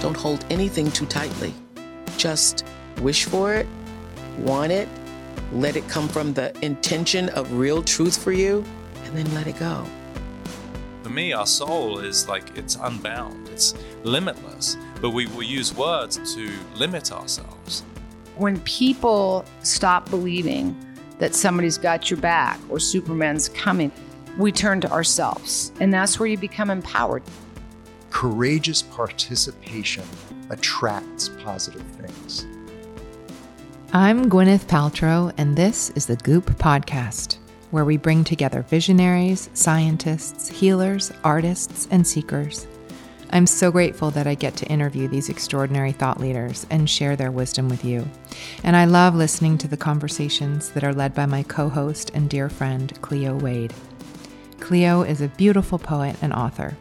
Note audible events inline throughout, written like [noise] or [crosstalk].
Don't hold anything too tightly. Just wish for it, want it, let it come from the intention of real truth for you, and then let it go. For me, our soul is like it's unbound, it's limitless, but we will use words to limit ourselves. When people stop believing that somebody's got your back or Superman's coming, we turn to ourselves, and that's where you become empowered. Courageous participation attracts positive things. I'm Gwyneth Paltrow, and this is the Goop Podcast, where we bring together visionaries, scientists, healers, artists, and seekers. I'm so grateful that I get to interview these extraordinary thought leaders and share their wisdom with you. And I love listening to the conversations that are led by my co host and dear friend, Cleo Wade. Cleo is a beautiful poet and author.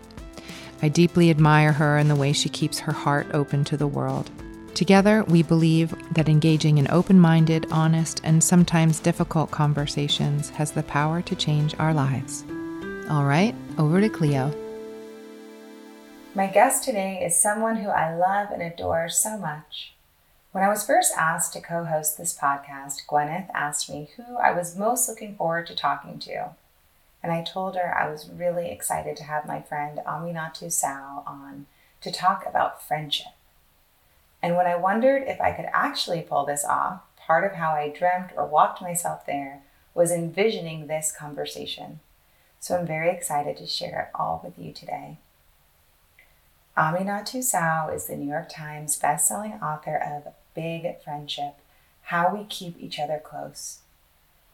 I deeply admire her and the way she keeps her heart open to the world. Together, we believe that engaging in open minded, honest, and sometimes difficult conversations has the power to change our lives. All right, over to Cleo. My guest today is someone who I love and adore so much. When I was first asked to co host this podcast, Gwyneth asked me who I was most looking forward to talking to. And I told her I was really excited to have my friend Aminatou Sow on to talk about friendship. And when I wondered if I could actually pull this off, part of how I dreamt or walked myself there was envisioning this conversation. So I'm very excited to share it all with you today. Aminatou Sow is the New York Times bestselling author of Big Friendship How We Keep Each Other Close,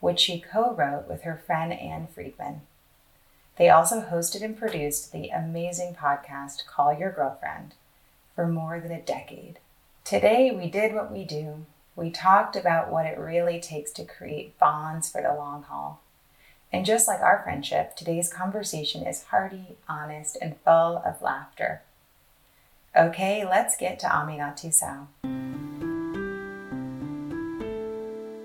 which she co wrote with her friend Ann Friedman. They also hosted and produced the amazing podcast Call Your Girlfriend for more than a decade. Today, we did what we do. We talked about what it really takes to create bonds for the long haul. And just like our friendship, today's conversation is hearty, honest, and full of laughter. Okay, let's get to Aminatou Sow.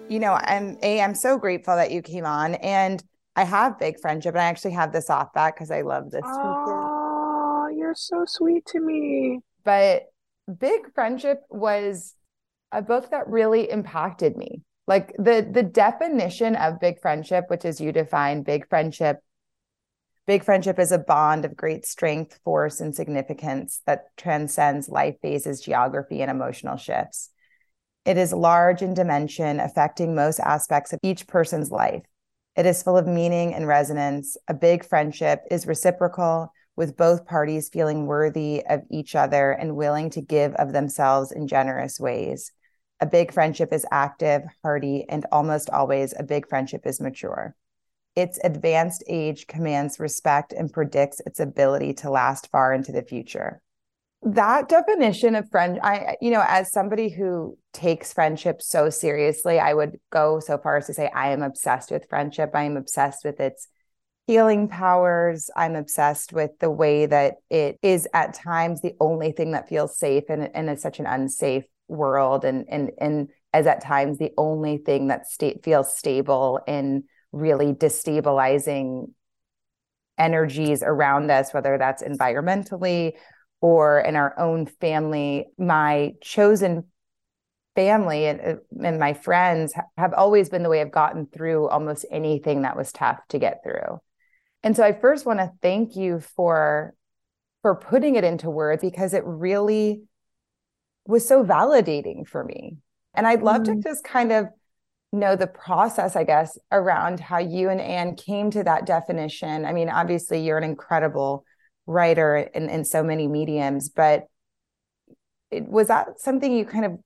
You know, I'm a I'm so grateful that you came on, and I have big friendship, and I actually have this off back because I love this. Oh, you're so sweet to me. But big friendship was a book that really impacted me. Like the the definition of big friendship, which is you define big friendship. Big friendship is a bond of great strength, force, and significance that transcends life phases, geography, and emotional shifts. It is large in dimension, affecting most aspects of each person's life. It is full of meaning and resonance. A big friendship is reciprocal, with both parties feeling worthy of each other and willing to give of themselves in generous ways. A big friendship is active, hearty, and almost always a big friendship is mature. Its advanced age commands respect and predicts its ability to last far into the future. That definition of friend, I, you know, as somebody who takes friendship so seriously, I would go so far as to say I am obsessed with friendship. I am obsessed with its healing powers. I'm obsessed with the way that it is at times the only thing that feels safe in, in such an unsafe world and and and as at times the only thing that state feels stable in really destabilizing energies around us whether that's environmentally or in our own family my chosen family and, and my friends have always been the way I've gotten through almost anything that was tough to get through. And so I first want to thank you for for putting it into words because it really was so validating for me. And I'd love Mm. to just kind of know the process, I guess, around how you and Ann came to that definition. I mean, obviously, you're an incredible writer in, in so many mediums, but it, was that something you kind of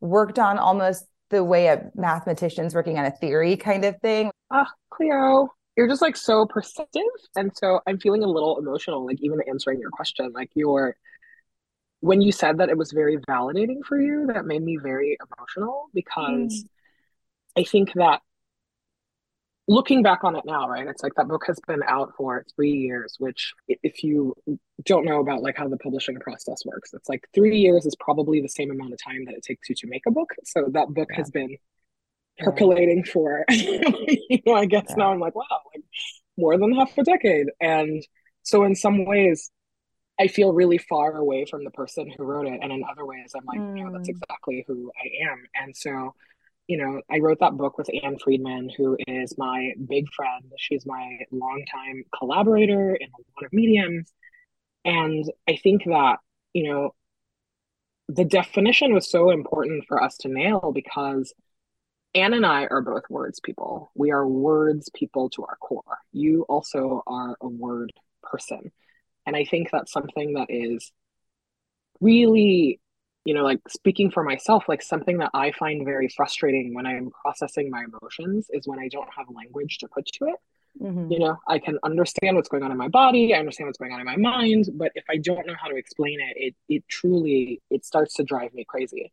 worked on almost the way a mathematician's working on a theory kind of thing? Ah, Cleo, you're just like so perceptive. And so I'm feeling a little emotional, like even answering your question. Like your when you said that it was very validating for you, that made me very emotional because I think that looking back on it now, right? It's like that book has been out for three years, which if you don't know about like how the publishing process works, it's like three years is probably the same amount of time that it takes you to make a book. So that book has been percolating for [laughs] you know, I guess Yeah. now I'm like, wow, like more than half a decade. And so in some ways I feel really far away from the person who wrote it. And in other ways I'm like, no, that's Mm. exactly who I am. And so you know, I wrote that book with Ann Friedman, who is my big friend. She's my longtime collaborator in a lot of mediums. And I think that, you know, the definition was so important for us to nail because Ann and I are both words people. We are words people to our core. You also are a word person. And I think that's something that is really you know, like speaking for myself, like something that I find very frustrating when I'm processing my emotions is when I don't have language to put to it. Mhm. You know, I can understand what's going on in my body, I understand what's going on in my mind, but if I don't know how to explain it, it it truly it starts to drive me crazy.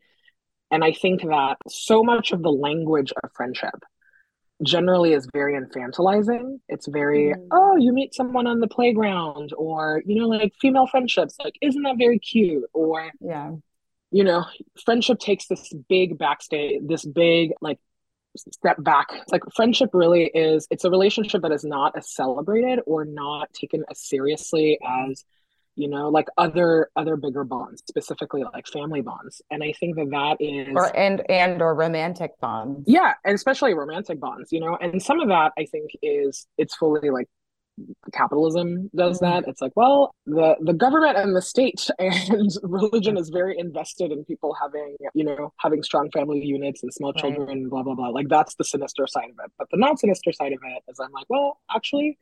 And I think that so much of the language of friendship generally is very infantilizing. It's very, Mhm. oh, you meet someone on the playground, or, you know, like female friendships, like, isn't that very cute? Or, Yeah. You know, friendship takes this big backstage, this big like step back. It's like friendship really is, it's a relationship that is not as celebrated or not taken as seriously as, you know, like other other bigger bonds, specifically like family bonds. And I think that that is Or and and or romantic bonds. yeah, and especially romantic bonds, you know, and some of that I think is it's fully like capitalism does Mm. that. It's like, well, the the government and the state [laughs] and religion is very invested in people having, you know, having strong family units and small Right. children, blah blah blah. Like that's the sinister side of it. But the not sinister side of it is I'm like, well, actually,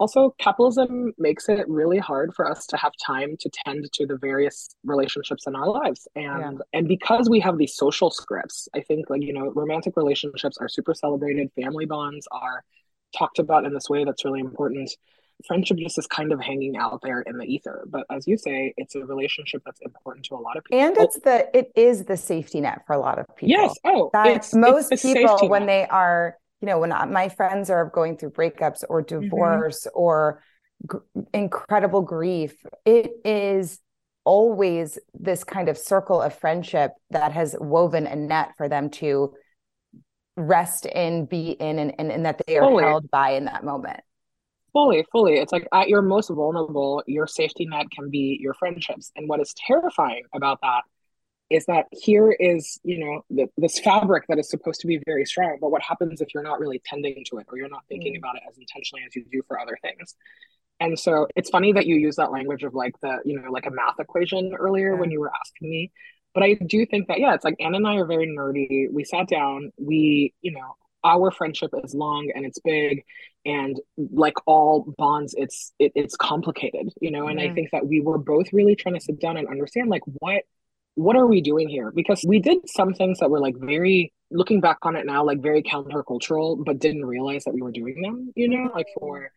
also capitalism makes it really hard for us to have time to tend to the various relationships in our lives and Yeah. and because we have these social scripts i think like you know romantic relationships are super celebrated family bonds are talked about in this way that's really important friendship just is kind of hanging out there in the ether but as you say it's a relationship that's important to a lot of people And it's the it is the safety net for a lot of people. yes oh that it's most it's people when net. they are you know when my friends are going through breakups or Mm-hmm. divorce or gr- incredible grief it is always this kind of circle of friendship that has woven a net for them to rest in be in and, and, and that they are Fully. held by in that moment Fully, fully. It's like at your most vulnerable, your safety net can be your friendships. And what is terrifying about that is that here is, you know, th- this fabric that is supposed to be very strong. But what happens if you're not really tending to it or you're not thinking Mm. about it as intentionally as you do for other things? And so it's funny that you use that language of like the, you know, like a math equation earlier when you were asking me. But I do think that, yeah, it's like Ann and I are very nerdy. We sat down, we, you know, our friendship is long and it's big and like all bonds it's it, it's complicated you know and i think that we were both really trying to sit down and understand like what what are we doing here because we did some things that were like very looking back on it now like very countercultural but didn't realize that we were doing them you know like for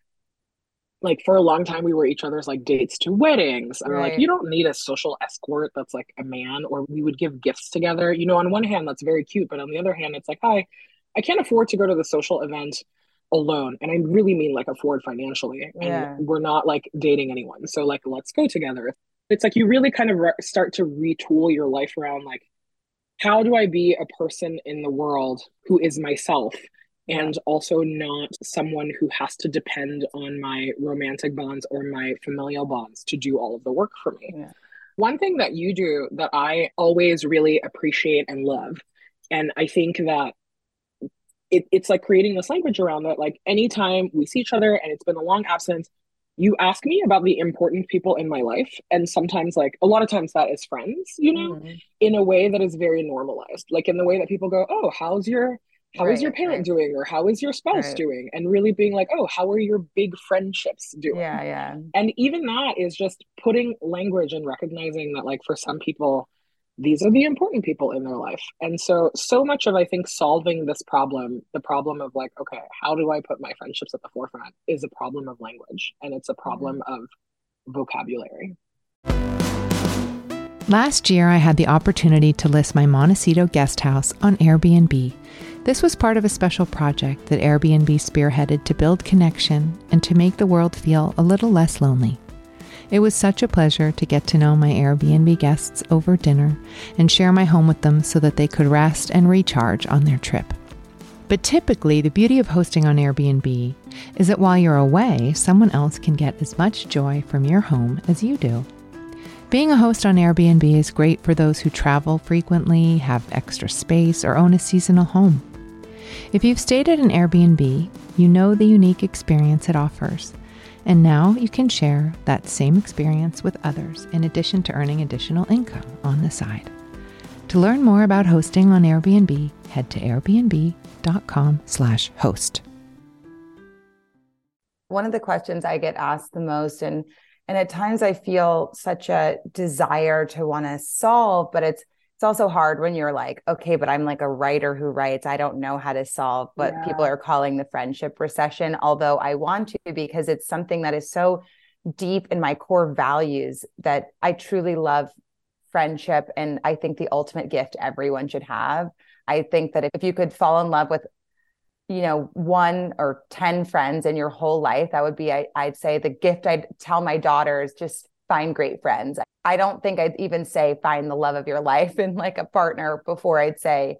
like for a long time we were each other's like dates to weddings and we're like you don't need a social escort that's like a man or we would give gifts together. You know on one hand that's very cute but on the other hand it's like hi i can't afford to go to the social event alone and i really mean like afford financially and Yeah. we're not like dating anyone so like let's go together. It's like you really kind of re- start to retool your life around like how do i be a person in the world who is myself and also not someone who has to depend on my romantic bonds or my familial bonds to do all of the work for me. Yeah. One thing that you do that I always really appreciate and love, and I think that it, it's like creating this language around that, like anytime we see each other and it's been a long absence, you ask me about the important people in my life and sometimes like a lot of times that is friends you know mm-hmm. in a way that is very normalized like in the way that people go oh how's your how right, is your parent right. doing or how is your spouse right. doing and really being like oh how are your big friendships doing yeah yeah and even that is just putting language and recognizing that like for some people these are the important people in their life and so so much of i think solving this problem the problem of like okay how do i put my friendships at the forefront is a problem of language and it's a problem mm-hmm. of vocabulary Last year, I had the opportunity to list my Montecito guest house on Airbnb. This was part of a special project that Airbnb spearheaded to build connection and to make the world feel a little less lonely. It was such a pleasure to get to know my Airbnb guests over dinner and share my home with them so that they could rest and recharge on their trip. But typically, the beauty of hosting on Airbnb is that while you're away, someone else can get as much joy from your home as you do. Being a host on Airbnb is great for those who travel frequently, have extra space, or own a seasonal home. If you've stayed at an Airbnb, you know the unique experience it offers. And now you can share that same experience with others in addition to earning additional income on the side. To learn more about hosting on Airbnb, head to airbnb.com/host. One of the questions I get asked the most and and at times I feel such a desire to want to solve, but it's it's also hard when you're like, okay, but I'm like a writer who writes. I don't know how to solve what yeah. people are calling the friendship recession, although I want to because it's something that is so deep in my core values that I truly love friendship. And I think the ultimate gift everyone should have. I think that if you could fall in love with, you know, one or 10 friends in your whole life, that would be, I, I'd say, the gift I'd tell my daughters just find great friends. I don't think I'd even say find the love of your life and like a partner before I'd say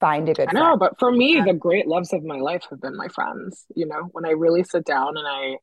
find a good I know, friend. but for me, yeah. the great loves of my life have been my friends. You know, when I really sit down and I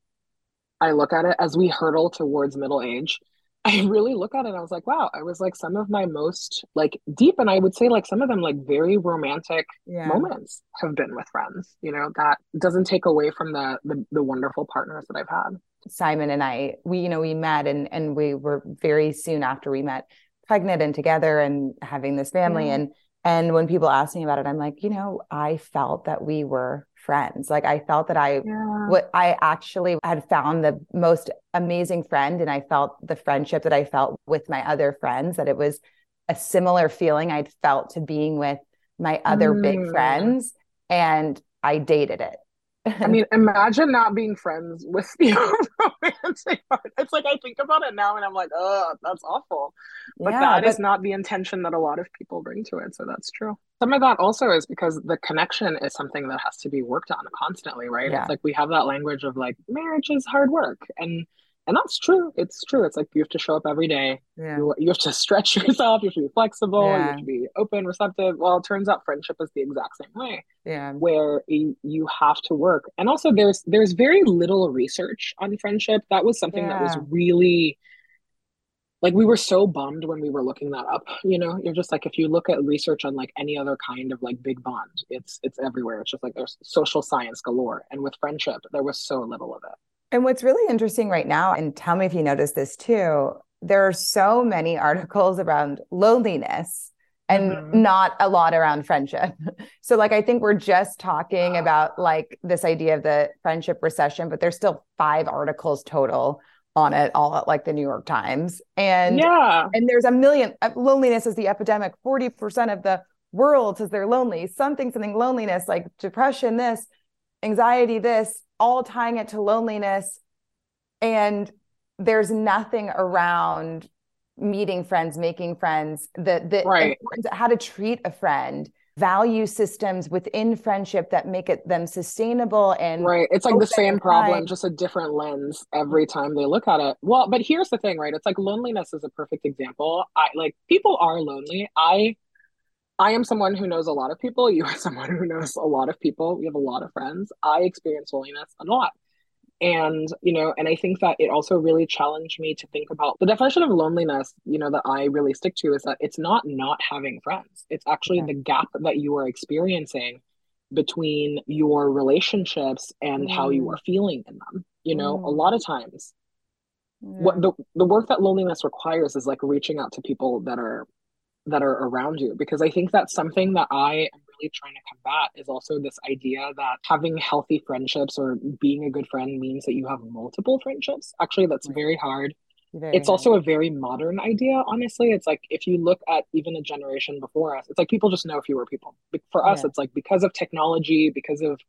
I look at it as we hurtle towards middle age, [laughs] I really look at it I was like, wow, I was like some of my most like deep and I would say like some of them like very romantic yeah. moments have been with friends. You know, that doesn't take away from the, the the wonderful partners that I've had. Simon and I, we, you know, we met and and we were very soon after we met pregnant and together and having this family. And and when people ask me about it, I'm like, you know, I felt that we were friends. Like I felt that I yeah. what I actually had found the most amazing friend and I felt the friendship that I felt with my other friends, that it was a similar feeling I'd felt to being with my other mm. big friends. And I dated it. I mean, [laughs] imagine not being friends with [laughs] the romantic part. It's like I think about it now and I'm like, oh, that's awful. But yeah, that but... is not the intention that a lot of people bring to it. So that's true. Some of that also is because the connection is something that has to be worked on constantly, right? Yeah. It's like we have that language of like marriage is hard work. And and that's true. It's true. It's like you have to show up every day. Yeah. you, you have to [laughs] stretch yourself. You have to be flexible. Yeah. you have to be open receptive. Well it turns out friendship is the exact same way yeah. where you, you have to work. And also there's there's very little research on friendship. That was something yeah. that was really like we were so bummed when we were looking that up you know? You're just like if you look at research on like any other kind of like big bond it's it's everywhere. It's just like there's social science galore. And with friendship there was so little of it and what's really interesting right now, and tell me if you notice this too, there are so many [laughs] articles around loneliness and mm-hmm. not a lot around friendship. [laughs] So like I think we're just talking about like this idea of the friendship recession, but there's still five articles total on it all at like the New York Times. And yeah. and there's a million uh, loneliness is the epidemic. 40% of the world says they're lonely. Something something loneliness like depression this, anxiety this, all tying it to loneliness. And there's nothing around meeting friends making friends the the right. how to treat a friend value systems within friendship that make it them sustainable and right. It's like the same problem just a different lens every time they look at it. Well but here's the thing right? It's like loneliness is a perfect example. I like people are lonely. I I am someone who knows a lot of people. You are [laughs] someone who knows a lot of people. We have a lot of friends. I experience loneliness a lot. And, you know, and I think that it also really challenged me to think about the definition of loneliness, you know, that I really stick to is that it's not not having friends. It's actually the gap that you are experiencing between your relationships and mm. how you mm. are feeling in them. You know, mm. a lot of times yeah. what the the work that loneliness requires is like reaching out to people that are that are around you because I think that's something that I am really trying to combat is also this idea that having healthy friendships or being a good friend means that you have multiple friendships. Actually, that's very hard very it's also a very modern idea, honestly. It's like if you look at even a generation before us, it's like people just know fewer people. For us, yeah. it's like because of technology, because of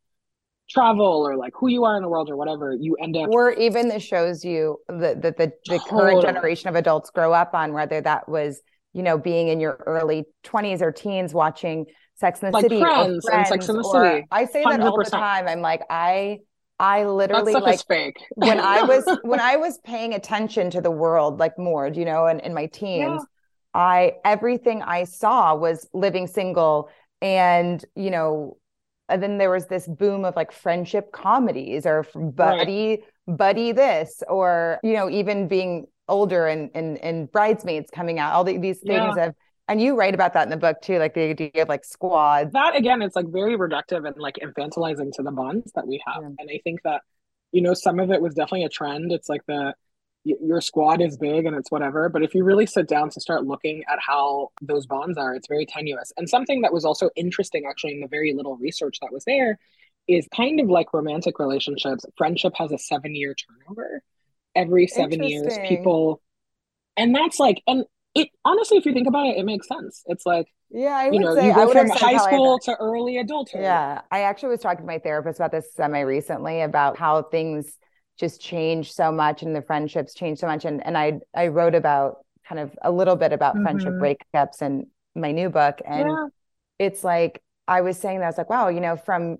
travel or like who you are in the world or whatever, you end up or even the shows you that the, the, the, totally. current generation of adults grow up on, whether that was, you know, being in your early 20s or teens watching Sex in the like City. Friends, or friends and Sex in the City. I say 100%. that all the time. I'm like, I I literally like fake. [laughs] when I was when I was paying attention to the world like more, you know, and in my teens, yeah. I everything I saw was living single and you know, and then there was this boom of like friendship comedies or buddy right. buddy this or you know, even being older and and and bridesmaids coming out, all the, these things yeah. of and you write about that in the book too, like the idea of like squads. That again, it's like very reductive and like infantilizing to the bonds that we have. Yeah. And I think that, you know, some of it was definitely a trend. It's like the your squad is big and it's whatever. But if you really sit down to start looking at how those bonds are, it's very tenuous. And something that was also interesting actually in the very little research that was there is kind of like romantic relationships. Friendship has a seven year turnover. Every seven years, people and that's like and it honestly, if you think about it, it makes sense. It's like yeah, I you know, say, you go from high school to early adulthood. Yeah, I actually was talking to my therapist about this semi recently about how things just change so much and the friendships change so much, and and I I wrote about kind of a little bit about mm-hmm. friendship breakups in my new book, and yeah. it's like I was saying that I was like, wow, you know, from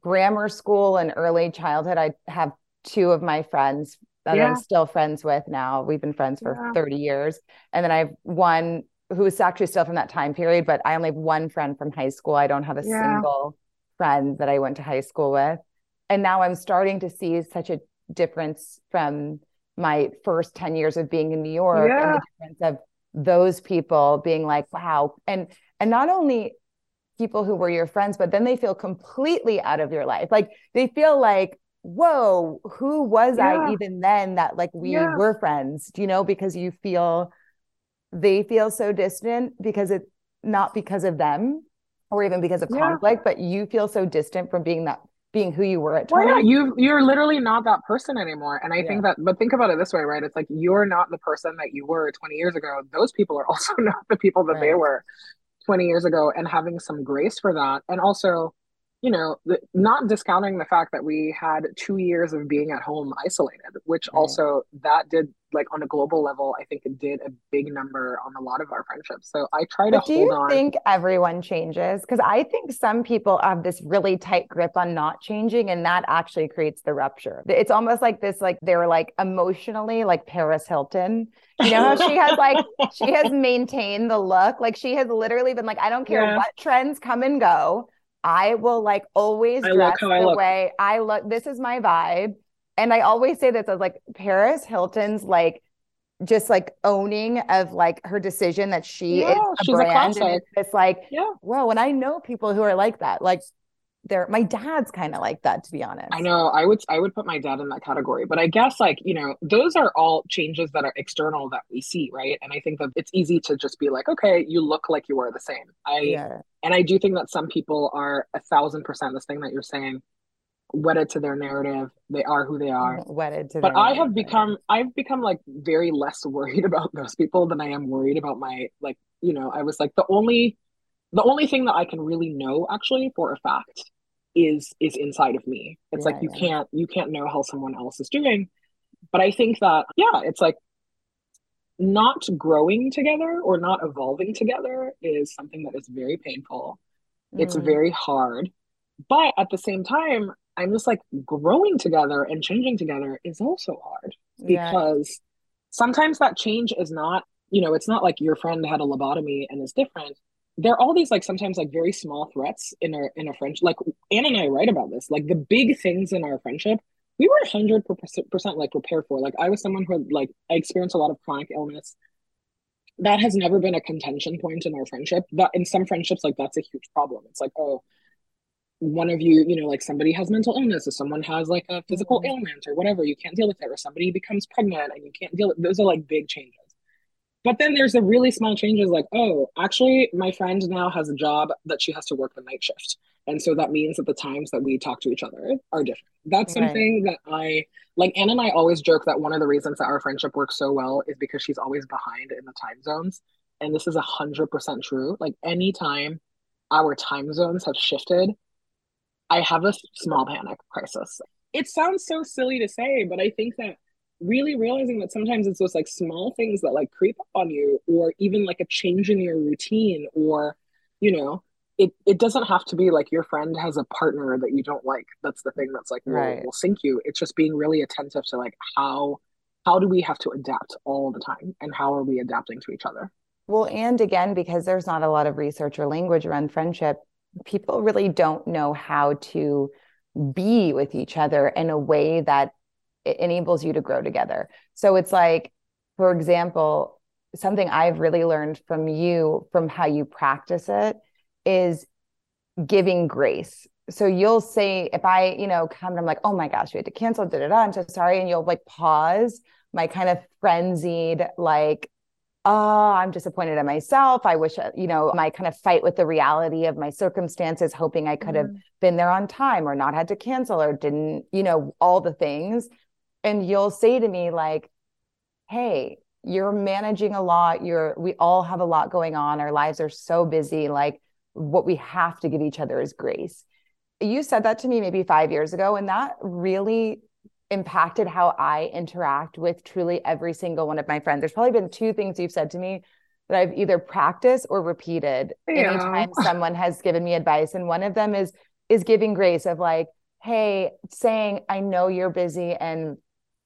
grammar school and early childhood, I have two of my friends that yeah. I'm still friends with now. We've been friends for yeah. 30 years. And then I have one who is actually still from that time period, but I only have one friend from high school. I don't have a yeah. single friend that I went to high school with. And now I'm starting to see such a difference from my first 10 years of being in New York and the difference of those people being like, wow. And and not only people who were your friends, but then they feel completely out of your life. Like they feel like whoa, who was yeah. I even then that like we yeah. were friends? Do you know? Because you feel they feel so distant because it's not because of them or even because of yeah. conflict, but you feel so distant from being that being who you were at 20. Well, yeah, you you're literally not that person anymore. And I yeah. think that but think about it this way, right? It's like you're not the person that you were 20 years ago. Those people are [laughs] also not the people that right. they were 20 years ago and having some grace for that. And also you know, not discounting the fact that we had two years of being at home isolated, which also that did like on a global level, I think it did a big number on a lot of our friendships. So I try to but do hold you on. think everyone changes? Because I think some people have this really tight grip on not changing, and that actually creates the rupture. It's almost like this, like they're like emotionally like Paris Hilton. You know how she has like she has [laughs] maintained the look, like she has literally been like, I don't care yeah. what trends come and go. I will like always I dress the I way I look. This is my vibe. And I always say this as like Paris Hilton's like just like owning of like her decision that she yeah, is a brand. A and it's, it's like, yeah. whoa. And I know people who are like that. Like they're my dad's kind of like that to be honest. i know i would i would put my dad in that category but i guess like you know those are all changes that are external that we see right? And i think that it's easy to just be like okay you look like you are the same. I yeah. and i do think that some people are a thousand percent this thing that you're saying wedded to their narrative they are who they are. Mm, wedded to but i have become i've become like very less worried [laughs] about those people than i am worried about my like you know i was like the only the only thing that I can really know actually for a fact is is inside of me. It's yeah, like you yeah. can't you can't know how someone else is doing. But I think that yeah, it's like not growing together or not evolving together is something that is very painful. Mm. It's very hard. But at the same time, I'm just like growing together and changing together is also hard because yeah. sometimes that change is not, you know, it's not like your friend had a lobotomy and is different there are all these like sometimes like very small threats in our in a friendship. Like Ann and I write about this. Like the big things in our friendship, we were hundred percent like prepared for. Like I was someone who had, like I experienced a lot of chronic illness. That has never been a contention point in our friendship. But in some friendships, like that's a huge problem. It's like, oh, one of you, you know, like somebody has mental illness or someone has like a physical Mhm. ailment or whatever, you can't deal with it, or somebody becomes pregnant and you can't deal with those are like big changes. But then there's the really small changes like, oh, actually, my friend now has a job that she has to work the night shift. And so that means that the times that we talk to each other are different. That's Right. something that I like. Anna and I always joke that one of the reasons that our friendship works so well is because she's always behind in the time zones. And this is a hundred percent true. Like anytime our time zones have shifted, I have a small panic crisis. It sounds so silly to say, but I think that really realizing that sometimes it's those like small things that like creep up on you, or even like a change in your routine, or you know, it it doesn't have to be like your friend has a partner that you don't like. That's the thing that's like will Right. will sink you. It's just being really attentive to like how how do we have to adapt all the time, and how are we adapting to each other? Well, and again, because there's not a lot of research or language around friendship, people really don't know how to be with each other in a way that it enables you to grow together. So it's like, for example, something I've really learned from you, from how you practice it, is giving grace. So you'll say, if I, you know, come and I'm like, oh my gosh, we had to cancel, da da da, I'm so sorry. And you'll like pause my kind of frenzied, like, oh, I'm disappointed in myself. I wish, uh, you know, my kind of fight with the reality of my circumstances, hoping I could have been there on time or not had to cancel or didn't, you know, all the things. And you'll say to me, like, hey, you're managing a lot. You're, we all have a lot going on. Our lives are so busy. Like, what we have to give each other is grace. You said that to me maybe five years ago, and that really impacted how I interact with truly every single one of my friends. There's probably been two things you've said to me that I've either practiced or repeated Yeah. anytime someone has given me advice. And one of them is is giving grace of like, hey, saying, I know you're busy and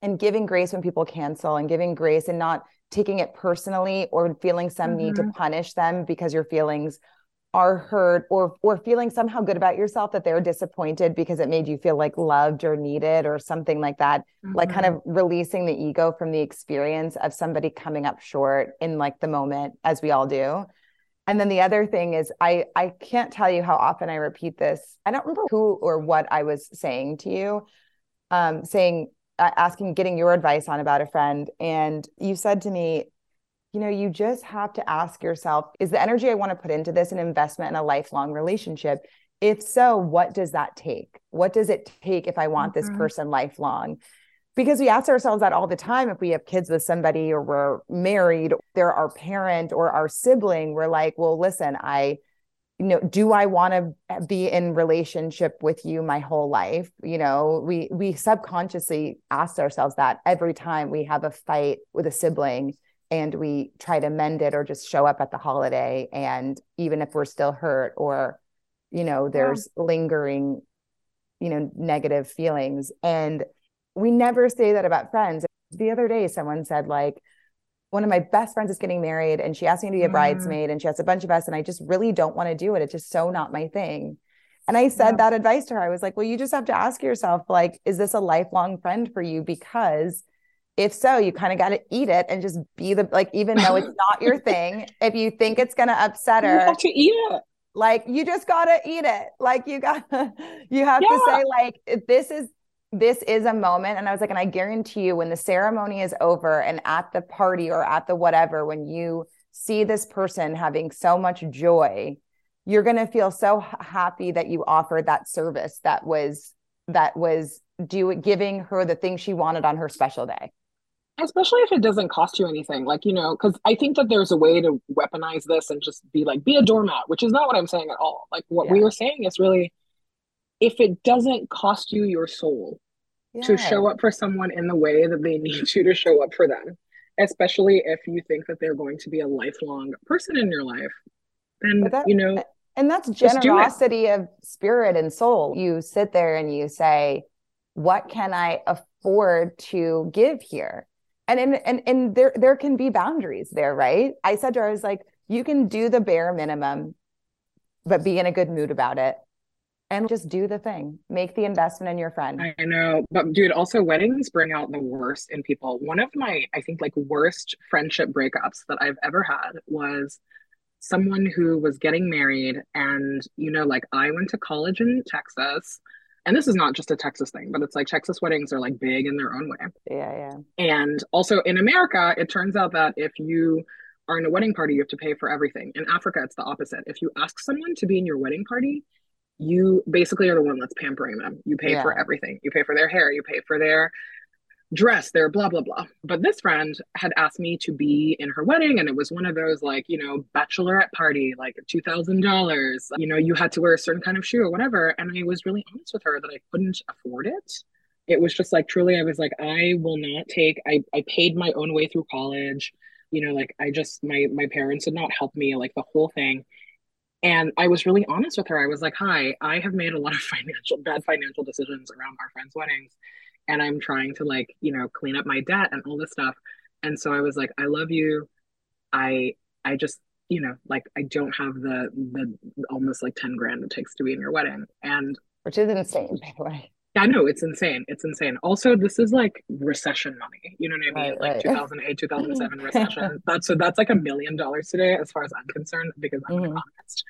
and giving grace when people cancel and giving grace and not taking it personally or feeling some need to punish them because your feelings are hurt or or feeling somehow good about yourself that they're disappointed because it made you feel like loved or needed or something like that. Like kind of releasing the ego from the experience of somebody coming up short in like the moment as we all do. And then the other thing is i i can't tell you how often i repeat this. I don't remember who or what i was saying to you um saying asking getting your advice on about a friend and you said to me you know, you just have to ask yourself is the energy I want to put into this an investment in a lifelong relationship? If so, what does that take? What does it take if I want this mm-hmm. person lifelong? Because we ask ourselves that all the time if we have kids with somebody or we're married, they're our parent or our sibling, we're like, well, listen, I you know do i want to be in relationship with you my whole life? You know we we subconsciously ask ourselves that every time we have a fight with a sibling and we try to mend it or just show up at the holiday and even if we're still hurt or you know there's lingering you know negative feelings. And we never say that about friends. The other day someone said like one of my best friends is getting married and she asked me to be a Mm. bridesmaid and she has a bunch of us and I just really don't want to do it. It's just so not my thing. And I said that advice to her. I was like, well, you just have to ask yourself, like, is this a lifelong friend for you? Because if so, you kind of got to eat it and just be the like, even though it's not your [laughs] thing, if you think it's going to upset her, You have to eat it. like you just gotta eat it like you gotta [laughs] you have to say like this is this is a moment and i was like and i guarantee you when the ceremony is over and at the party or at the whatever when you see this person having so much joy you're going to feel so happy that you offered that service that was that was do giving her the thing she wanted on her special day especially if it doesn't cost you anything like you know because i think that there's a way to weaponize this and just be like be a doormat which is not what i'm saying at all like what we Yeah. were saying is really if it doesn't cost you your soul to show up for someone in the way that they [laughs] need you to show up for them especially if you think that they're going to be a lifelong person in your life then that- you know And that's Just do it. generosity of spirit and soul. You sit there and you say, what can I afford to give here? And and and, and there there can be boundaries there, right? I said to her, I was like, you can do the bare minimum, but be in a good mood about it. And just do the thing. Make the investment in your friend. I know, but dude, also weddings bring out the worst in people. One of my, I think, like worst friendship breakups that I've ever had was someone who was getting married and you know like i went to college in texas and this is not just a texas thing but it's like texas weddings are like big in their own way yeah yeah and also in america it turns out that if you are in a wedding party you have to pay for everything in africa it's the opposite if you ask someone to be in your wedding party you basically are the one that's pampering them you pay yeah. for everything you pay for their hair you pay for their dress their blah, blah, blah. But this friend had asked me to be in her wedding, and it was one of those like, you know, bachelorette party, like $2,000. You know, you had to wear a certain kind of shoe or whatever. And I was really honest with her that I couldn't afford it. It was just like, truly, I was like, I will not take, I, I paid my own way through college. You know, like I just, my, my parents did not help me, like the whole thing. And I was really honest with her. I was like, hi, I have made a lot of [laughs] financial, bad financial decisions around our friends' weddings and I'm trying to like, you know, clean up my debt and all this stuff. And so I was like, I love you. I I just, you know, like I don't have the the almost like 10 grand it takes to be in your wedding. And which is insane, by the way. Yeah, no, it's insane. It's insane. Also, this is like recession money. You know what I mean? Right, like right. 2008, 2007 [laughs] recession. That's so that's like a million dollars today, as far as I'm concerned, because I'm mm-hmm. an economist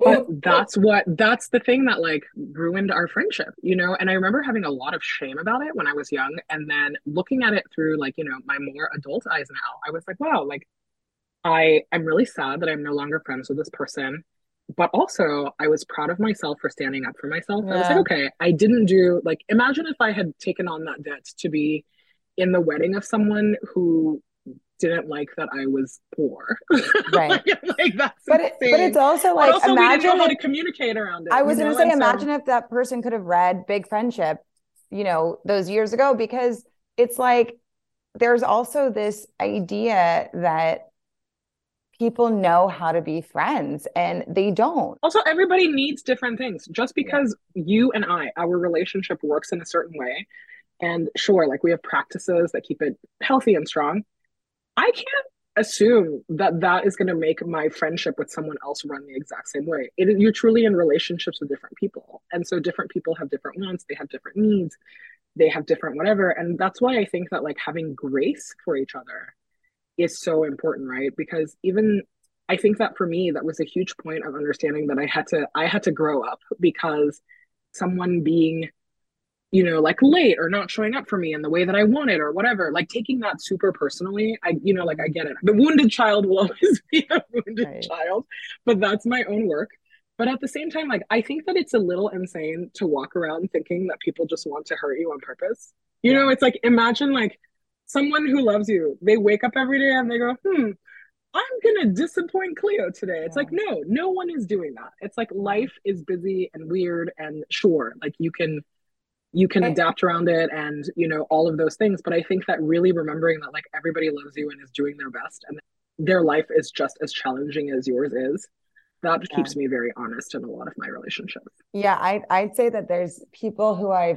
but that's what that's the thing that like ruined our friendship you know and i remember having a lot of shame about it when i was young and then looking at it through like you know my more adult eyes now i was like wow like i i'm really sad that i'm no longer friends with this person but also i was proud of myself for standing up for myself yeah. i was like okay i didn't do like imagine if i had taken on that debt to be in the wedding of someone who didn't like that I was poor. [laughs] Right. like, like, that's but, it, but it's also like also imagine know how to communicate around it. I was gonna say, imagine so, if that person could have read Big Friendship, you know, those years ago, because it's like there's also this idea that people know how to be friends and they don't. Also, everybody needs different things. Just because yeah. you and I, our relationship works in a certain way, and sure, like we have practices that keep it healthy and strong I can't assume that that is going to make my friendship with someone else run the exact same way. It, you're truly in relationships with different people. And so different people have different wants, they have different needs, they have different whatever. And that's why I think that like having grace for each other is so important, right? Because even I think that for me, that was a huge point of understanding that I had to I had to grow up because someone being you know, like late or not showing up for me in the way that I wanted or whatever. Like taking that super personally, I, you know, like I get it. The wounded child will [laughs] always be a wounded right. child, but that's my own work. But at the same time, like I think that it's a little insane to walk around thinking that people just want to hurt you on purpose. You yeah. know, it's like imagine like someone who loves you, they wake up every day and they go, hmm, I'm gonna disappoint Cleo today. It's yeah. like, no, no one is doing that. It's like life is busy and weird and sure, like you can you can adapt around it and you know all of those things but i think that really remembering that like everybody loves you and is doing their best and their life is just as challenging as yours is that yeah. keeps me very honest in a lot of my relationships yeah I, i'd say that there's people who i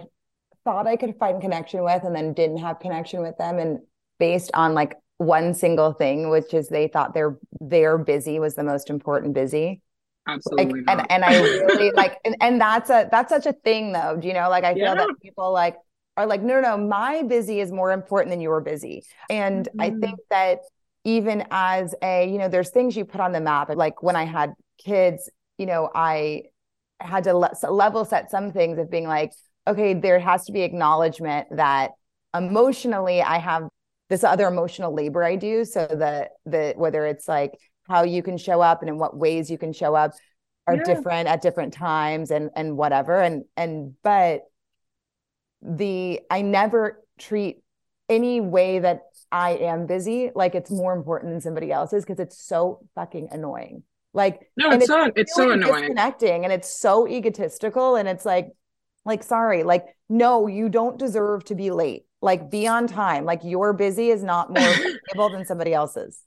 thought i could find connection with and then didn't have connection with them and based on like one single thing which is they thought their their busy was the most important busy Absolutely. Like, and, and I really like, and, and that's a, that's such a thing though. Do you know, like, I feel yeah. that people like are like, no, no, my busy is more important than your busy. And mm-hmm. I think that even as a, you know, there's things you put on the map. Like when I had kids, you know, I had to le- level set some things of being like, okay, there has to be acknowledgement that emotionally I have this other emotional labor I do. So that the whether it's like how you can show up and in what ways you can show up are yeah. different at different times and and whatever and and but the i never treat any way that i am busy like it's more important than somebody else's because it's so fucking annoying like no it's, it's so it's so annoying disconnecting and it's so egotistical and it's like like sorry like no you don't deserve to be late. Like be on time. Like your busy is not more [laughs] valuable than somebody else's.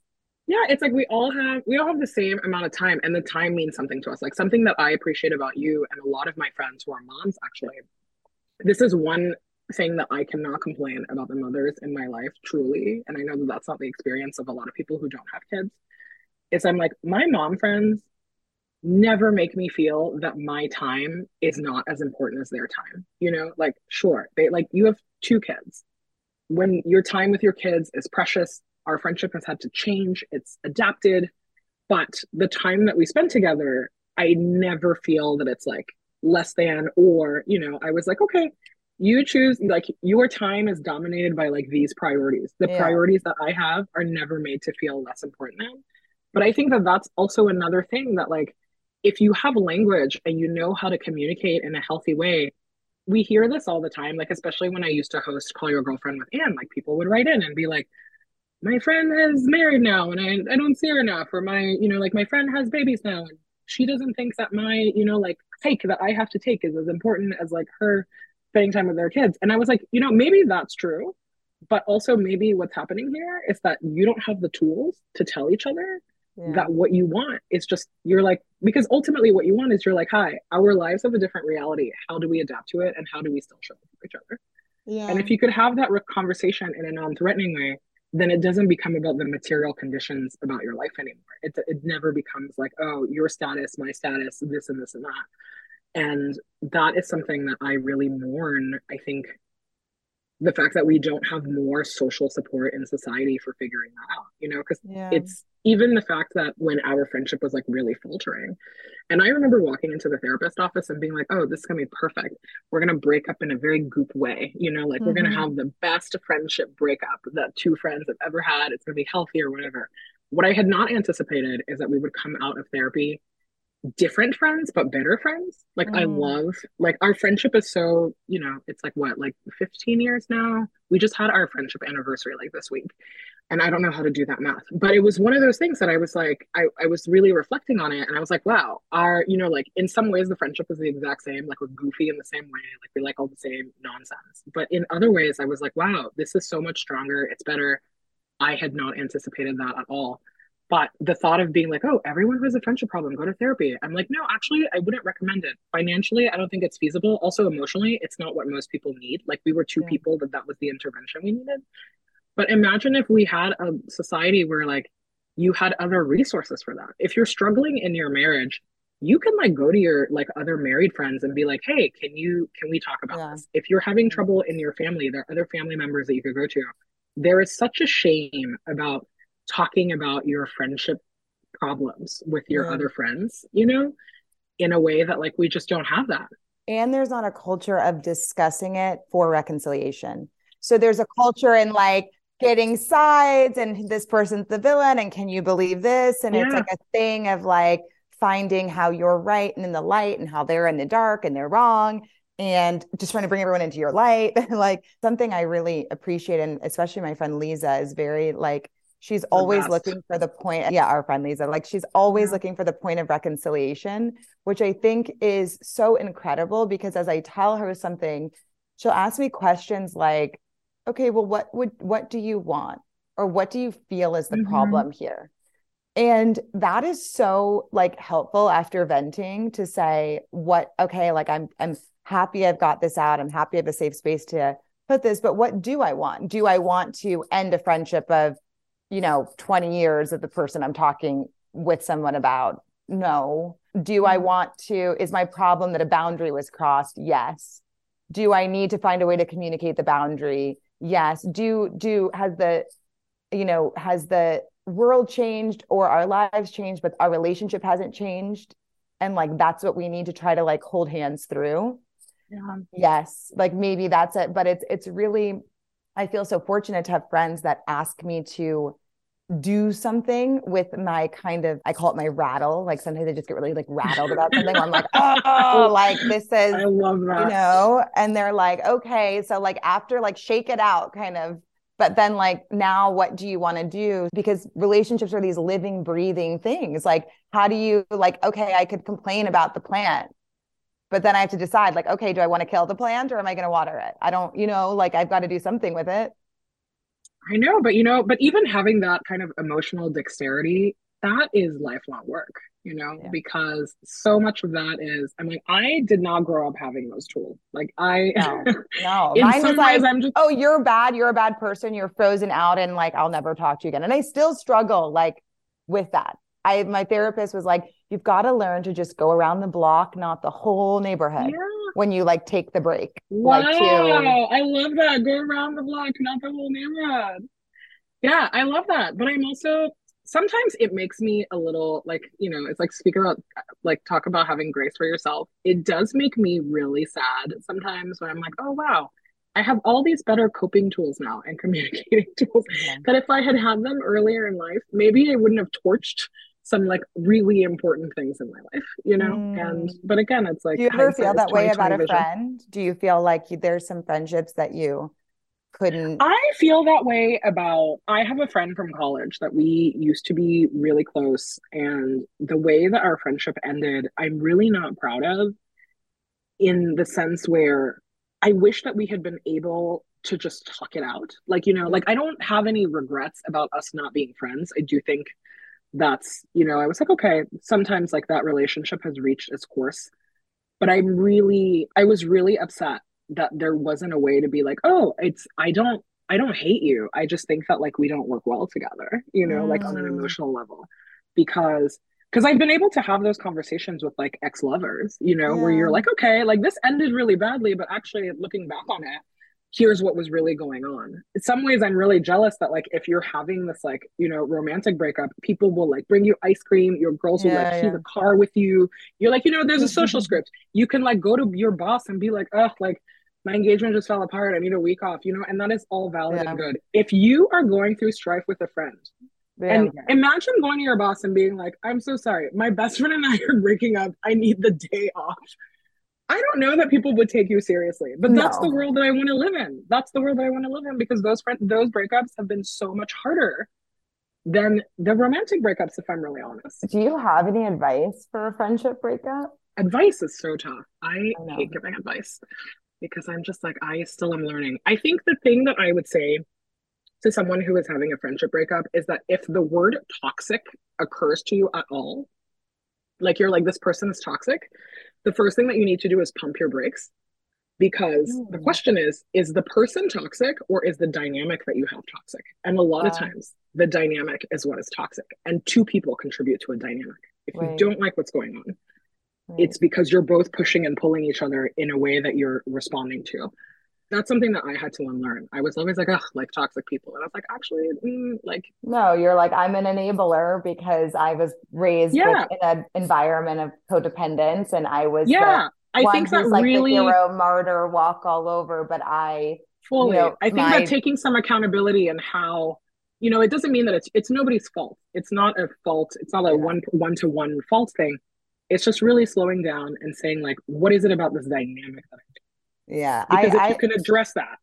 Yeah it's like we all have we all have the same amount of time and the time means something to us. Like something that i appreciate about you and a lot of my friends who are moms actually this is one thing that i cannot complain about the mothers in my life truly and i know that that's not the experience of a lot of people who don't have kids is i'm like my mom friends never make me feel that my time is not as important as their time you know like sure they like you have two kids when your time with your kids is precious our friendship has had to change it's adapted but the time that we spend together, I never feel that it's like less than or, you know, I was like, okay, you choose like your time is dominated by like these priorities. The yeah. priorities that I have are never made to feel less important than. But I think that that's also another thing that like if you have language and you know how to communicate in a healthy way, we hear this all the time, like especially when I used to host Call Your Girlfriend with Ann, like people would write in and be like, my friend is married now and I, I don't see her enough, or my, you know, like my friend has babies now and she doesn't think that my, you know, like hike that I have to take is as important as like her spending time with their kids. And I was like, you know, maybe that's true. But also, maybe what's happening here is that you don't have the tools to tell each other yeah. that what you want is just, you're like, because ultimately, what you want is you're like, hi, our lives have a different reality. How do we adapt to it? And how do we still show up for each other? Yeah. And if you could have that conversation in a non threatening way, then it doesn't become about the material conditions about your life anymore. It, it never becomes like, oh, your status, my status, this and this and that. And that is something that I really mourn. I think the fact that we don't have more social support in society for figuring that out, you know, because yeah. it's even the fact that when our friendship was like really faltering. And I remember walking into the therapist office and being like, oh, this is gonna be perfect. We're gonna break up in a very goop way, you know, like mm-hmm. we're gonna mm-hmm. have the best friendship breakup that two friends have ever had. It's gonna be healthy or whatever. What I had not anticipated is that we would come out of therapy different friends but better friends. Like mm. i love like our friendship is so you know it's like what like 15 years now? We just had our friendship anniversary like this week. And i don't know how to do that math. But it was one of those things that i was like i, I was really reflecting on it. And i was like wow our you know like in some ways the friendship is the exact same like we're goofy in the same way like we like all the same nonsense. But in other ways i was like wow this is so much stronger. It's better. I had not anticipated that at all but the thought of being like, oh, everyone who has a friendship problem, go to therapy. I'm like, no, actually, I wouldn't recommend it. Financially, I don't think it's feasible. Also, emotionally, it's not what most people need. Like, we were two yeah. people that that was the intervention we needed. But imagine if we had a society where, like, you had other resources for that. If you're struggling in your marriage, you can like go to your like other married friends and be like, hey, can you can we talk about yeah. this? If you're having trouble in your family, there are other family members that you could go to. There is such a shame about talking about your friendship problems with your yeah. other friends, you know, in a way that like we just don't have that. And there's not a culture of discussing it for reconciliation. So there's a culture in like getting sides and this person's the villain and can you believe this? And yeah. it's like a thing of like finding how you're right and in the light and how they're in the dark and they're wrong and just trying to bring everyone into your light. [laughs] like something I really appreciate and especially my friend Lisa is very like she's always looking for the point yeah our friend lisa like she's always yeah. looking for the point of reconciliation which i think is so incredible because as i tell her something she'll ask me questions like okay well what would what do you want? Or what do you feel is the mm-hmm. problem here? And that is so like helpful after venting to say what okay like i'm i'm happy i've got this out. I'm happy i have a safe space to put this but what do i want? Do i want to end a friendship of you know 20 years of the person i'm talking with someone about. No. Do i mm-hmm. want to is my problem that a boundary was crossed? Yes. Do i need to find a way to communicate the boundary? Yes. Do do has the you know has the world changed or our lives changed but our relationship hasn't changed? And like that's what we need to try to like hold hands through. Yeah. yes. Like maybe that's it but it's it's really I feel so fortunate to have friends that ask me to do something with my kind of I call it my rattle. Like sometimes I just get really like rattled about something. I'm like, [laughs] oh, oh, like this is I love that. You know, and they're like, okay, so like after like shake it out kind of but then like now what do you want to do because relationships are these living breathing things like how do you like okay i could complain about the plant but then I have to decide like, okay, do I want to kill the plant or am I going to water it? I don't, you know, like I've got to do something with it. I know, but you know, but even having that kind of emotional dexterity, that is lifelong work, you know, yeah. because so much of that is, I mean, I did not grow up having those tools. Like I, no, [laughs] no. mine was like, I'm just, oh, you're bad. You're a bad person. You're frozen out and like, I'll never talk to you again. And I still struggle like with that. I, my therapist was like, you've got to learn to just go around the block, not the whole neighborhood. Yeah. When you like take the break. Wow. Like, to... I love that. Go around the block, not the whole neighborhood. Yeah, I love that. But I'm also sometimes it makes me a little like you know it's like speak about like talk about having grace for yourself it does make me really sad sometimes when i'm like oh wow i have all these better coping tools now and communicating [laughs] tools mm-hmm. that if i had had them earlier in life maybe i wouldn't have torched some like really important things in my life you know mm. and but again it's like do you ever feel that way about a vision. friend do you feel like there's some friendships that you couldn't I feel that way about I have a friend from college that we used to be really close and the way that our friendship ended I'm really not proud of in the sense where I wish that we had been able to just talk it out like you know like I don't have any regrets about us not being friends I do think that's you know I was like okay sometimes like that relationship has reached its course but I'm really I was really upset that there wasn't a way to be like oh it's i don't i don't hate you i just think that like we don't work well together you know mm. like on an mm. emotional level because because i've been able to have those conversations with like ex-lovers you know yeah. where you're like okay like this ended really badly but actually looking back on it here's what was really going on in some ways i'm really jealous that like if you're having this like you know romantic breakup people will like bring you ice cream your girls will yeah, like yeah. the car with you you're like you know there's a social [laughs] script you can like go to your boss and be like oh like my engagement just fell apart. I need a week off, you know, and that is all valid yeah. and good. If you are going through strife with a friend, and imagine going to your boss and being like, I'm so sorry, my best friend and I are breaking up. I need the day off. I don't know that people would take you seriously, but no. that's the world that I want to live in. That's the world that I want to live in because those friend those breakups have been so much harder than the romantic breakups, if I'm really honest. Do you have any advice for a friendship breakup? Advice is so tough. I, I hate giving advice because I'm just like, I still am learning. I think the thing that I would say to someone who is having a friendship breakup is that if the word toxic occurs to you at all, like you're like, this person is toxic, the first thing that you need to do is pump your brakes. Because mm. the question is, is the person toxic or is the dynamic that you have toxic? And a lot yeah. of times, the dynamic is what is toxic. And two people contribute to a dynamic. If right. you don't like what's going on, it's because you're both pushing and pulling each other in a way that you're responding to. That's something that I had to unlearn. I was always like, oh, like toxic people. And I was like, actually, mm, like. No, you're like, I'm an enabler because I was raised yeah. in an environment of codependence and I was. Yeah. I think that like really. The hero, martyr, walk all over, but I. Fully. You know, I think my... that taking some accountability and how you know it doesn't mean that it's it's nobody's fault it's not a fault it's not a yeah. one one to one fault thing it's just really slowing down and saying like what is it about this dynamic that i do yeah because I, if I, you can address that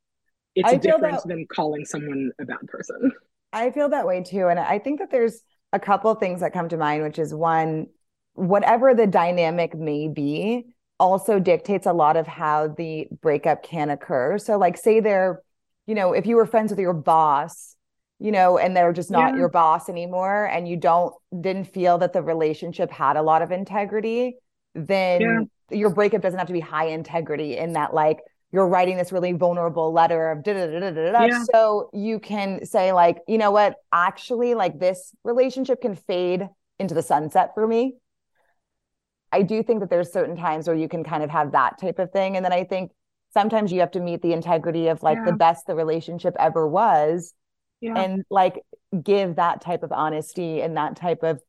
it's I different that, than calling someone a bad person i feel that way too and i think that there's a couple of things that come to mind which is one whatever the dynamic may be also dictates a lot of how the breakup can occur so like say they're you know if you were friends with your boss you know, and they're just not yeah. your boss anymore, and you don't didn't feel that the relationship had a lot of integrity, then yeah. Your breakup doesn't have to be high integrity in that like you're writing this really vulnerable letter of da da da da da. Yeah. So you can say like, you know what, actually, like this relationship can fade into the sunset for me. I do think that there's certain times where you can kind of have that type of thing, and then I think sometimes you have to meet the integrity of like yeah. the best the relationship ever was yeah. and like give that type of honesty and that type of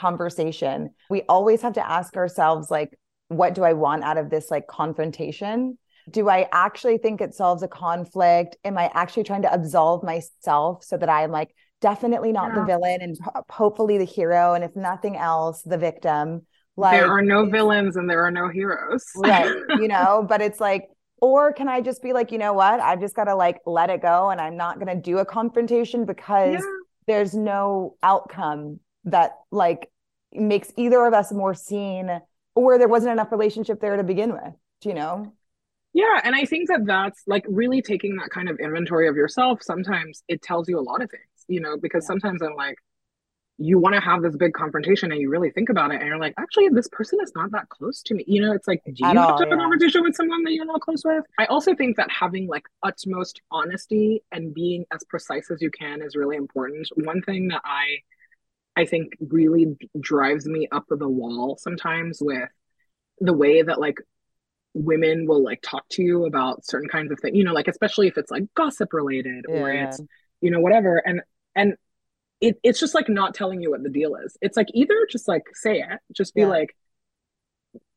conversation. We always have to ask ourselves, like, what do I want out of this like confrontation? Do I actually think it solves a conflict? Am I actually trying to absolve myself so that I'm like definitely not yeah. the villain and hopefully the hero? And if nothing else, the victim. Like there are no villains and there are no heroes. right. You [laughs] know, but it's like, or can I just be like, you know what? I've just got to like let it go and I'm not going to do a confrontation because yeah. there's no outcome that like makes either of us more seen or there wasn't enough relationship there to begin with, you know? Yeah. And I think that that's like really taking that kind of inventory of yourself. Sometimes it tells you a lot of things, you know, because yeah. sometimes I'm like, you want to have this big confrontation and you really think about it and you're like actually this person is not that close to me you know it's like do you At have all, to have yeah. a conversation with someone that you're not close with i also think that having like utmost honesty and being as precise as you can is really important one thing that i i think really drives me up the wall sometimes with the way that like women will like talk to you about certain kinds of things you know like especially if it's like gossip related yeah. or it's you know whatever and and it, it's just like not telling you what the deal is. It's like either just like say it, just be Yeah. like,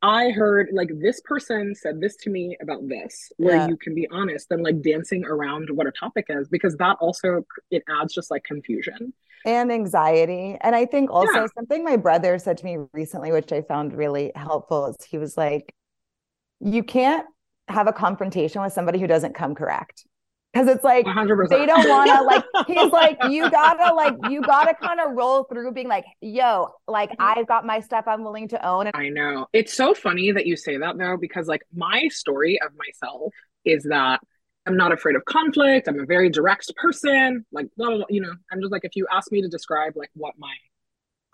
I heard like this person said this to me about this, where Yeah. you can be honest than like dancing around what a topic is, because that also it adds just like confusion. And anxiety. And I think also Yeah. something my brother said to me recently, which I found really helpful, is he was like, you can't have a confrontation with somebody who doesn't come correct. Because it's like 100%. they don't want to like he's [laughs] like you gotta like you gotta kind of roll through being like yo like mm-hmm. i've got my stuff i'm willing to own I know. It's so funny that you say that though, because like my story of myself is that I'm not afraid of conflict. I'm a very direct person. Like, blah, blah, blah, you know, I'm just like, if you ask me to describe like what my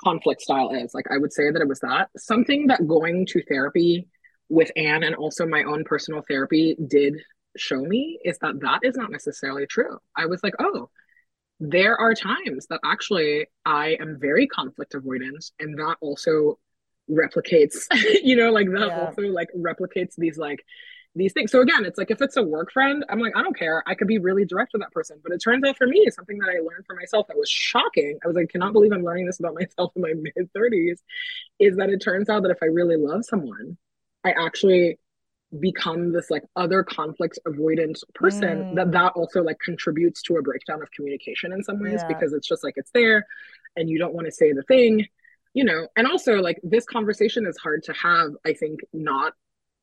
conflict style is, like, I would say that it was that. Something that going to therapy with Ann and also my own personal therapy did show me is that that is not necessarily true. I was like, oh, there are times that actually I am very conflict avoidant, and that also replicates, [laughs] you know, like that Yeah. also like replicates these like these things. So again, it's like if it's a work friend, I'm like, I don't care. I could be really direct with that person. But it turns out for me, something that I learned for myself that was shocking. I was like, cannot believe I'm learning this about [laughs] myself in my mid 30s, is that it turns out that if I really love someone, I actually become this like other conflict avoidant person Mm. that that also like contributes to a breakdown of communication in some ways Yeah. because it's just like it's there and you don't want to say the thing you know and also like this conversation is hard to have i think not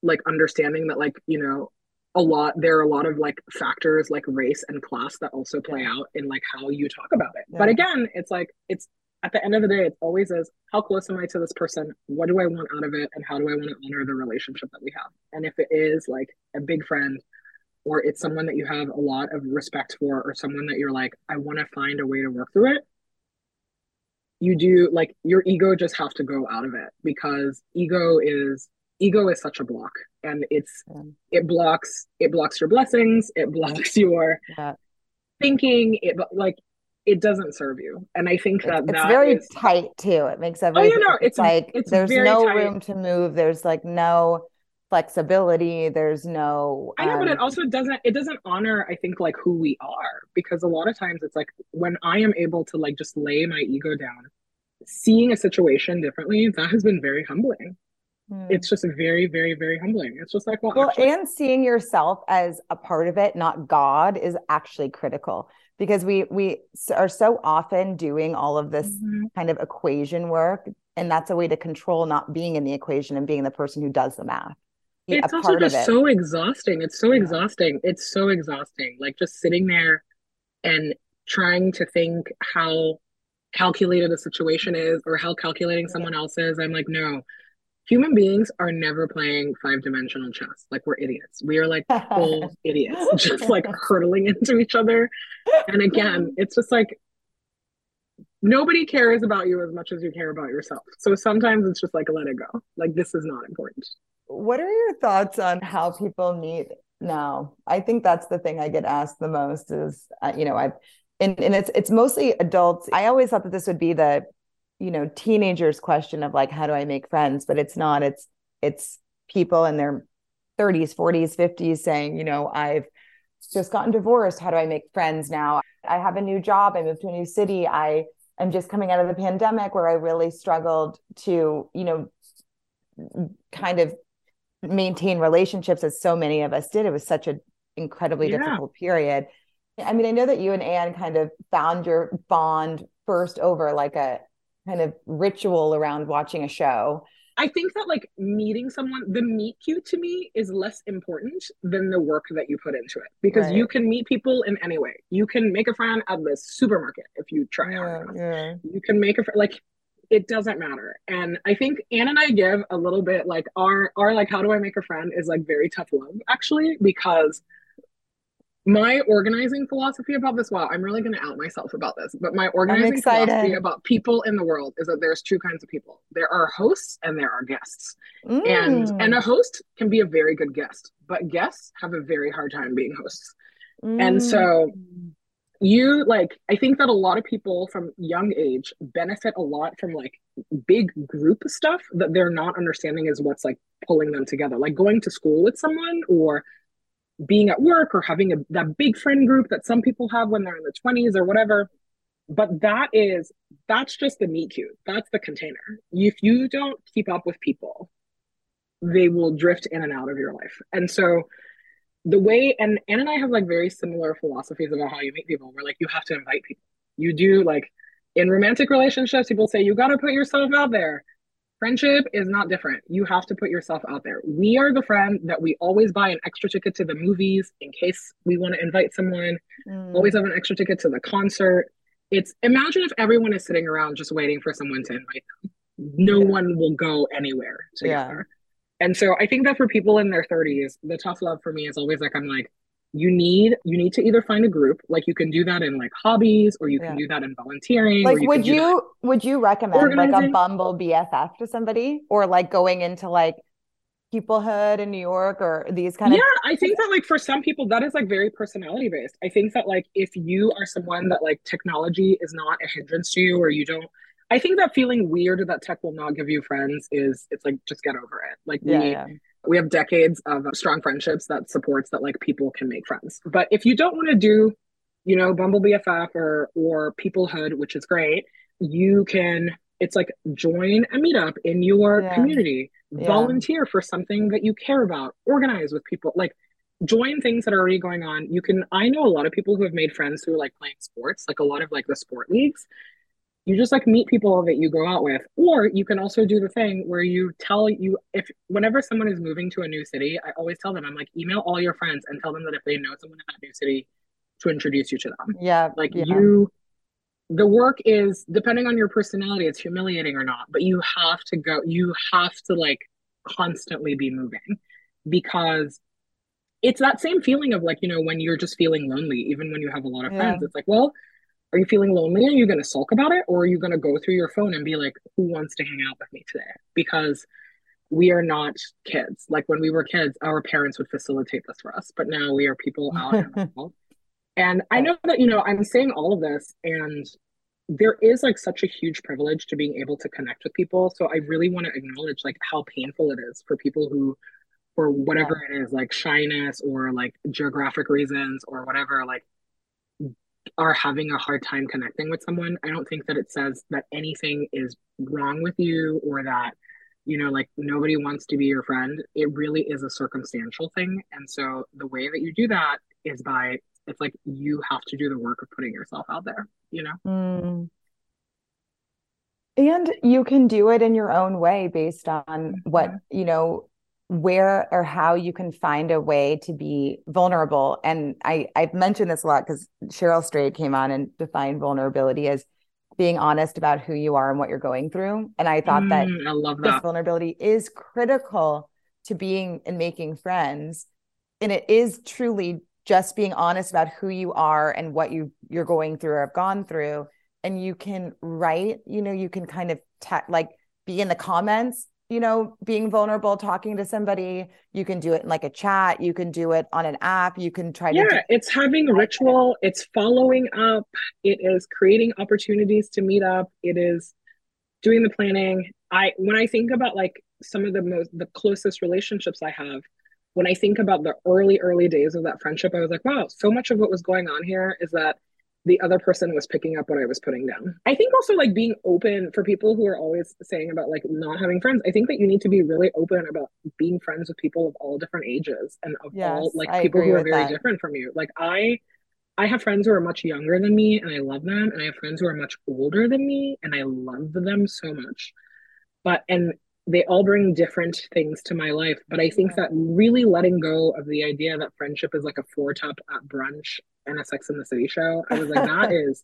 like understanding that like you know a lot there are a lot of like factors like race and class that also play out in like how you talk about it. But again it's like it's at the end of the day it always is how close am i to this person? What do i want out of it? And how do i want to honor the relationship that we have? And if it is like a big friend or it's someone that you have a lot of respect for or someone that you're like i want to find a way to work through it you do like your ego just have to go out of it because ego is ego is such a block and it's Yeah. it blocks it blocks your blessings it blocks [laughs] your Yeah. thinking it like it doesn't serve you and i think that it's, it's that very is- tight too it makes yeah, everything no, it's, it's- like it's there's no tight. room to move there's like no flexibility there's no I know, but it um, also doesn't it doesn't honor, I think, like who we are. Because a lot of times it's like when I am able to like just lay my ego down, seeing a situation differently, that has been very humbling. Hmm. It's just very, very, very humbling. It's just like, well, Well, actually, and seeing yourself as a part of it, not God, is actually critical because we we are so often doing all of this Mhm. kind of equation work, and that's a way to control not being in the equation and being the person who does the math. Be it's also just it. so exhausting. It's so Yeah. exhausting. It's so exhausting. Like just sitting there and trying to think how calculated a situation is or how calculating someone else is. I'm like, no, human beings are never playing five dimensional chess. Like we're idiots. We are like [laughs] full idiots, [laughs] just like hurtling into each other. And again, it's just like nobody cares about you as much as you care about yourself. So sometimes it's just like let it go. Like this is not important. What are your thoughts on how people meet now? I think that's the thing I get asked the most is, uh, you know, I've, and, and it's, it's mostly adults. I always thought that this would be the, you know, teenagers question of like, how do I make friends? But it's not, it's, it's people in their 30s, 40s, 50s saying, you know, I've just gotten divorced. How do I make friends now? I have a new job. I moved to a new city. I am just coming out of the pandemic where I really struggled to, you know, kind of maintain relationships as so many of us did. It was such an incredibly Yeah. difficult period. I mean, I know that you and Ann kind of found your bond first over like a kind of ritual around watching a show. I think that like meeting someone, the meet cute to me is less important than the work that you put into it because you can meet people in any way. You can make a friend at the supermarket if you try hard enough. yeah. You can make a friend like it doesn't matter. And I think Ann and I give a little bit like our our like how do I make a friend is like very tough love actually because my organizing philosophy about this wow i'm really going to out myself about this but my organizing philosophy about people in the world is that there's two kinds of people. There are hosts and there are guests. And Mm. and a host can be a very good guest but guests have a very hard time being hosts. And Mm. so you like i think that a lot of people from young age benefit a lot from like big group stuff that they're not understanding is what's like pulling them together. Like going to school with someone or being at work or having a, that big friend group that some people have when they're in the 20s or whatever but that is that's just the meet cute that's the container if you don't keep up with people they will drift in and out of your life and so the way and Ann and I have like very similar philosophies about how you meet people. We're like, you have to invite people. You do like in romantic relationships, people say you got to put yourself out there. Friendship is not different. You have to put yourself out there. We are the friend that we always buy an extra ticket to the movies in case we want to invite someone. Mm. Always have an extra ticket to the concert. It's imagine if everyone is sitting around just waiting for someone to invite them. No yeah. one will go anywhere together. Yeah. And so I think that for people in their 30s, the tough love for me is always like I'm like, you need you need to either find a group like you can do that in like hobbies or you can do that in volunteering like you would you would you recommend like a bumble bff to somebody? Or like going into like peoplehood in new york or these kind yeah, of yeah i think that like for some people that is like very personality based i think that like if you are someone that like technology is not a hindrance to you or you don't i think that feeling weird that tech will not give you friends is it's like just get over it. Like yeah, we yeah we have decades of strong friendships that supports that like people can make friends. But if you don't want to do you know bumble bff or or peoplehood which is great you can it's like join a meetup in your yeah. community. Yeah. volunteer for something that you care about. Organize with people like join things that are already going on. You can i know a lot of people who have made friends who are like playing sports like a lot of like the sport leagues you just like meet people that you go out with or you can also do the thing where you tell you if whenever someone is moving to a new city i always tell them i'm like email all your friends and tell them that if they know someone in that new city to introduce you to them yeah like yeah. you the work is depending on your personality it's humiliating or not but you have to go you have to like constantly be moving because it's that same feeling of like you know when you're just feeling lonely even when you have a lot of yeah. friends it's like well are you feeling lonely? Are you going to sulk about it? Or are you going to go through your phone and be like, who wants to hang out with me today? Because we are not kids. Like when we were kids, our parents would facilitate this for us, but now we are people out in the [laughs] world. And I know that, you know, I'm saying all of this and there is like such a huge privilege to being able to connect with people. So I really want to acknowledge like how painful it is for people who, for whatever yeah. it is, like shyness or like geographic reasons or whatever, like are having a hard time connecting with someone, I don't think that it says that anything is wrong with you or that, you know, like nobody wants to be your friend. It really is a circumstantial thing. And so the way that you do that is by, it's like you have to do the work of putting yourself out there, you know? Mm. And you can do it in your own way based on what, mm-hmm. you know, where or how you can find a way to be vulnerable. And I, I've mentioned this a lot because Cheryl Strayed came on and defined vulnerability as being honest about who you are and what you're going through. And I thought mm, that I that. this vulnerability is critical to being and making friends. And it is truly just being honest about who you are and what you you're going through or have gone through. And you can write, you know, you can kind of te- like be in the comments you know, being vulnerable, talking to somebody. You can do it in like a chat. You can do it on an app. You can try yeah, to. Yeah, it's having a ritual. It's following up. It is creating opportunities to meet up. It is doing the planning. I when I think about like some of the most the closest relationships I have, when I think about the early early days of that friendship, I was like, wow, so much of what was going on here is that the other person was picking up what I was putting down. I think also like being open for people who are always saying about like not having friends. I think that you need to be really open about being friends with people of all different ages and of yes, all like I people who are very that. different from you. Like I I have friends who are much younger than me and I love them and I have friends who are much older than me and I love them so much. But and they all bring different things to my life. But I think that really letting go of the idea that friendship is like a four top at brunch and a Sex in the City show, I was like, that [laughs] is,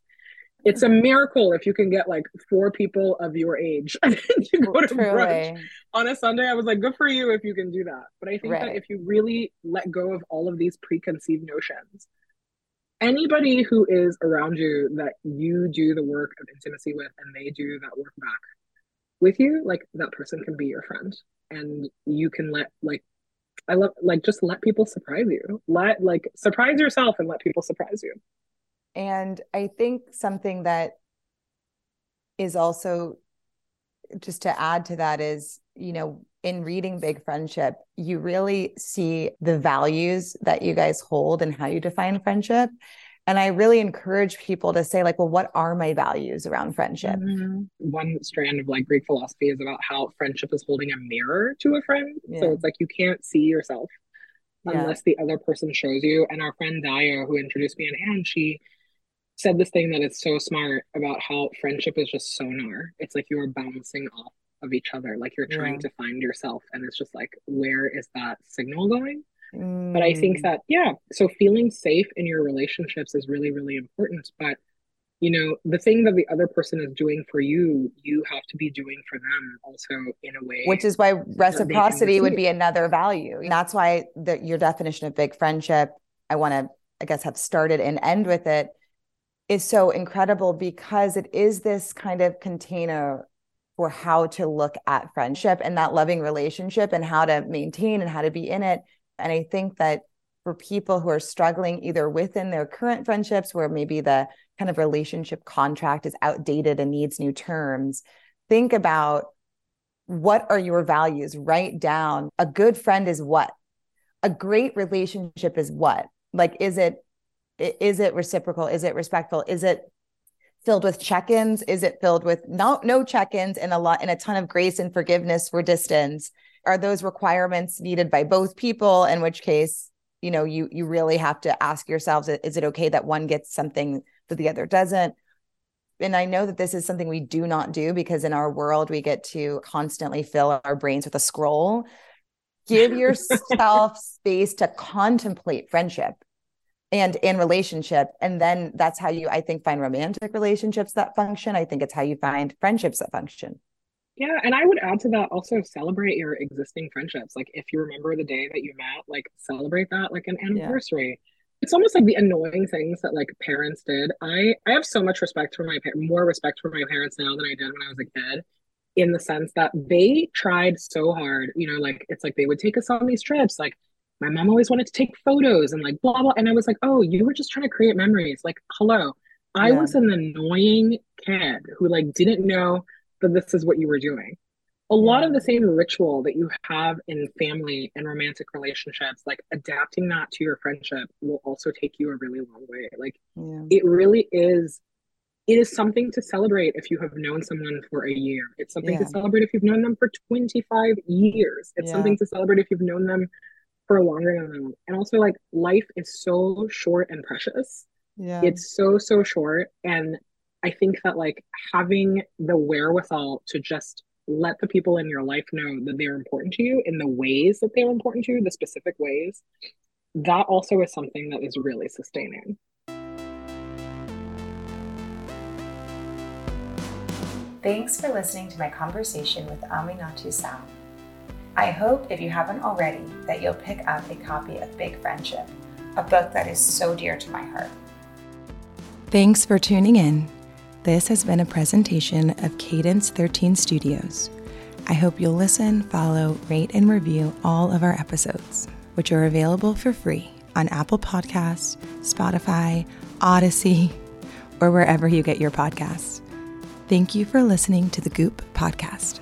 it's a miracle if you can get like four people of your age [laughs] to go to Truly. brunch on a Sunday. I was like, good for you if you can do that. But I think right. that if you really let go of all of these preconceived notions, anybody who is around you that you do the work of intimacy with and they do that work back with you, like that person can be your friend. And you can let like I love like just let people surprise you. Let like surprise yourself and let people surprise you. And I think something that is also just to add to that is, you know, in reading Big Friendship, you really see the values that you guys hold and how you define friendship. And I really encourage people to say, like, well, what are my values around friendship? Mm-hmm. One strand of like Greek philosophy is about how friendship is holding a mirror to a friend. Yeah. So it's like you can't see yourself yeah. unless the other person shows you. And our friend Daya, who introduced me and Ann, she said this thing that is so smart about how friendship is just sonar. It's like you are bouncing off of each other, like you're trying yeah. to find yourself. And it's just like, where is that signal going? Mm. But I think mm. that, yeah, so feeling safe in your relationships is really, really important. But, you know, the thing that the other person is doing for you, you have to be doing for them also in a way. Which is why reciprocity would be another value. And that's why the, your definition of big friendship, I want to, I guess, have started and end with it, is so incredible because it is this kind of container for how to look at friendship and that loving relationship and how to maintain and how to be in it and I think that for people who are struggling either within their current friendships where maybe the kind of relationship contract is outdated and needs new terms, think about what are your values? Write down a good friend is what? A great relationship is what? Like, is it is it reciprocal? Is it respectful? Is it filled with check-ins? Is it filled with no no check-ins and a lot and a ton of grace and forgiveness for distance? Are those requirements needed by both people? In which case you know you you really have to ask yourselves is it okay that one gets something that the other doesn't? And i know that this is something we do not do because in our world we get to constantly fill our brains with a scroll. Give yourself [laughs] space to contemplate friendship and in relationship. And then that's how you i think find romantic relationships that function. I think it's how you find friendships that function yeah, and I would add to that also celebrate your existing friendships. Like if you remember the day that you met, like celebrate that like an anniversary. Yeah. It's almost like the annoying things that like parents did. I I have so much respect for my parents, more respect for my parents now than I did when I was a kid in the sense that they tried so hard, you know, like it's like they would take us on these trips like my mom always wanted to take photos and like blah blah and I was like, "Oh, you were just trying to create memories." Like, hello. I yeah. was an annoying kid who like didn't know that this is what you were doing. A lot of the same ritual that you have in family and romantic relationships, like adapting that to your friendship, will also take you a really long way. Like, yeah. it really is it is something to celebrate if you have known someone for a year. It's something yeah. to celebrate if you've known them for 25 years. It's yeah. something to celebrate if you've known them for longer than that. And also like life is so short and precious. Yeah. It's so so short and I think that like having the wherewithal to just let the people in your life know that they're important to you in the ways that they're important to you, the specific ways, that also is something that is really sustaining. Thanks for listening to my conversation with Aminatou Sow. I hope, if you haven't already, that you'll pick up a copy of Big Friendship, a book that is so dear to my heart. Thanks for tuning in. This has been a presentation of Cadence 13 Studios. I hope you'll listen, follow, rate, and review all of our episodes, which are available for free on Apple Podcasts, Spotify, Audacy, or wherever you get your podcasts. Thank you for listening to the Goop Podcast.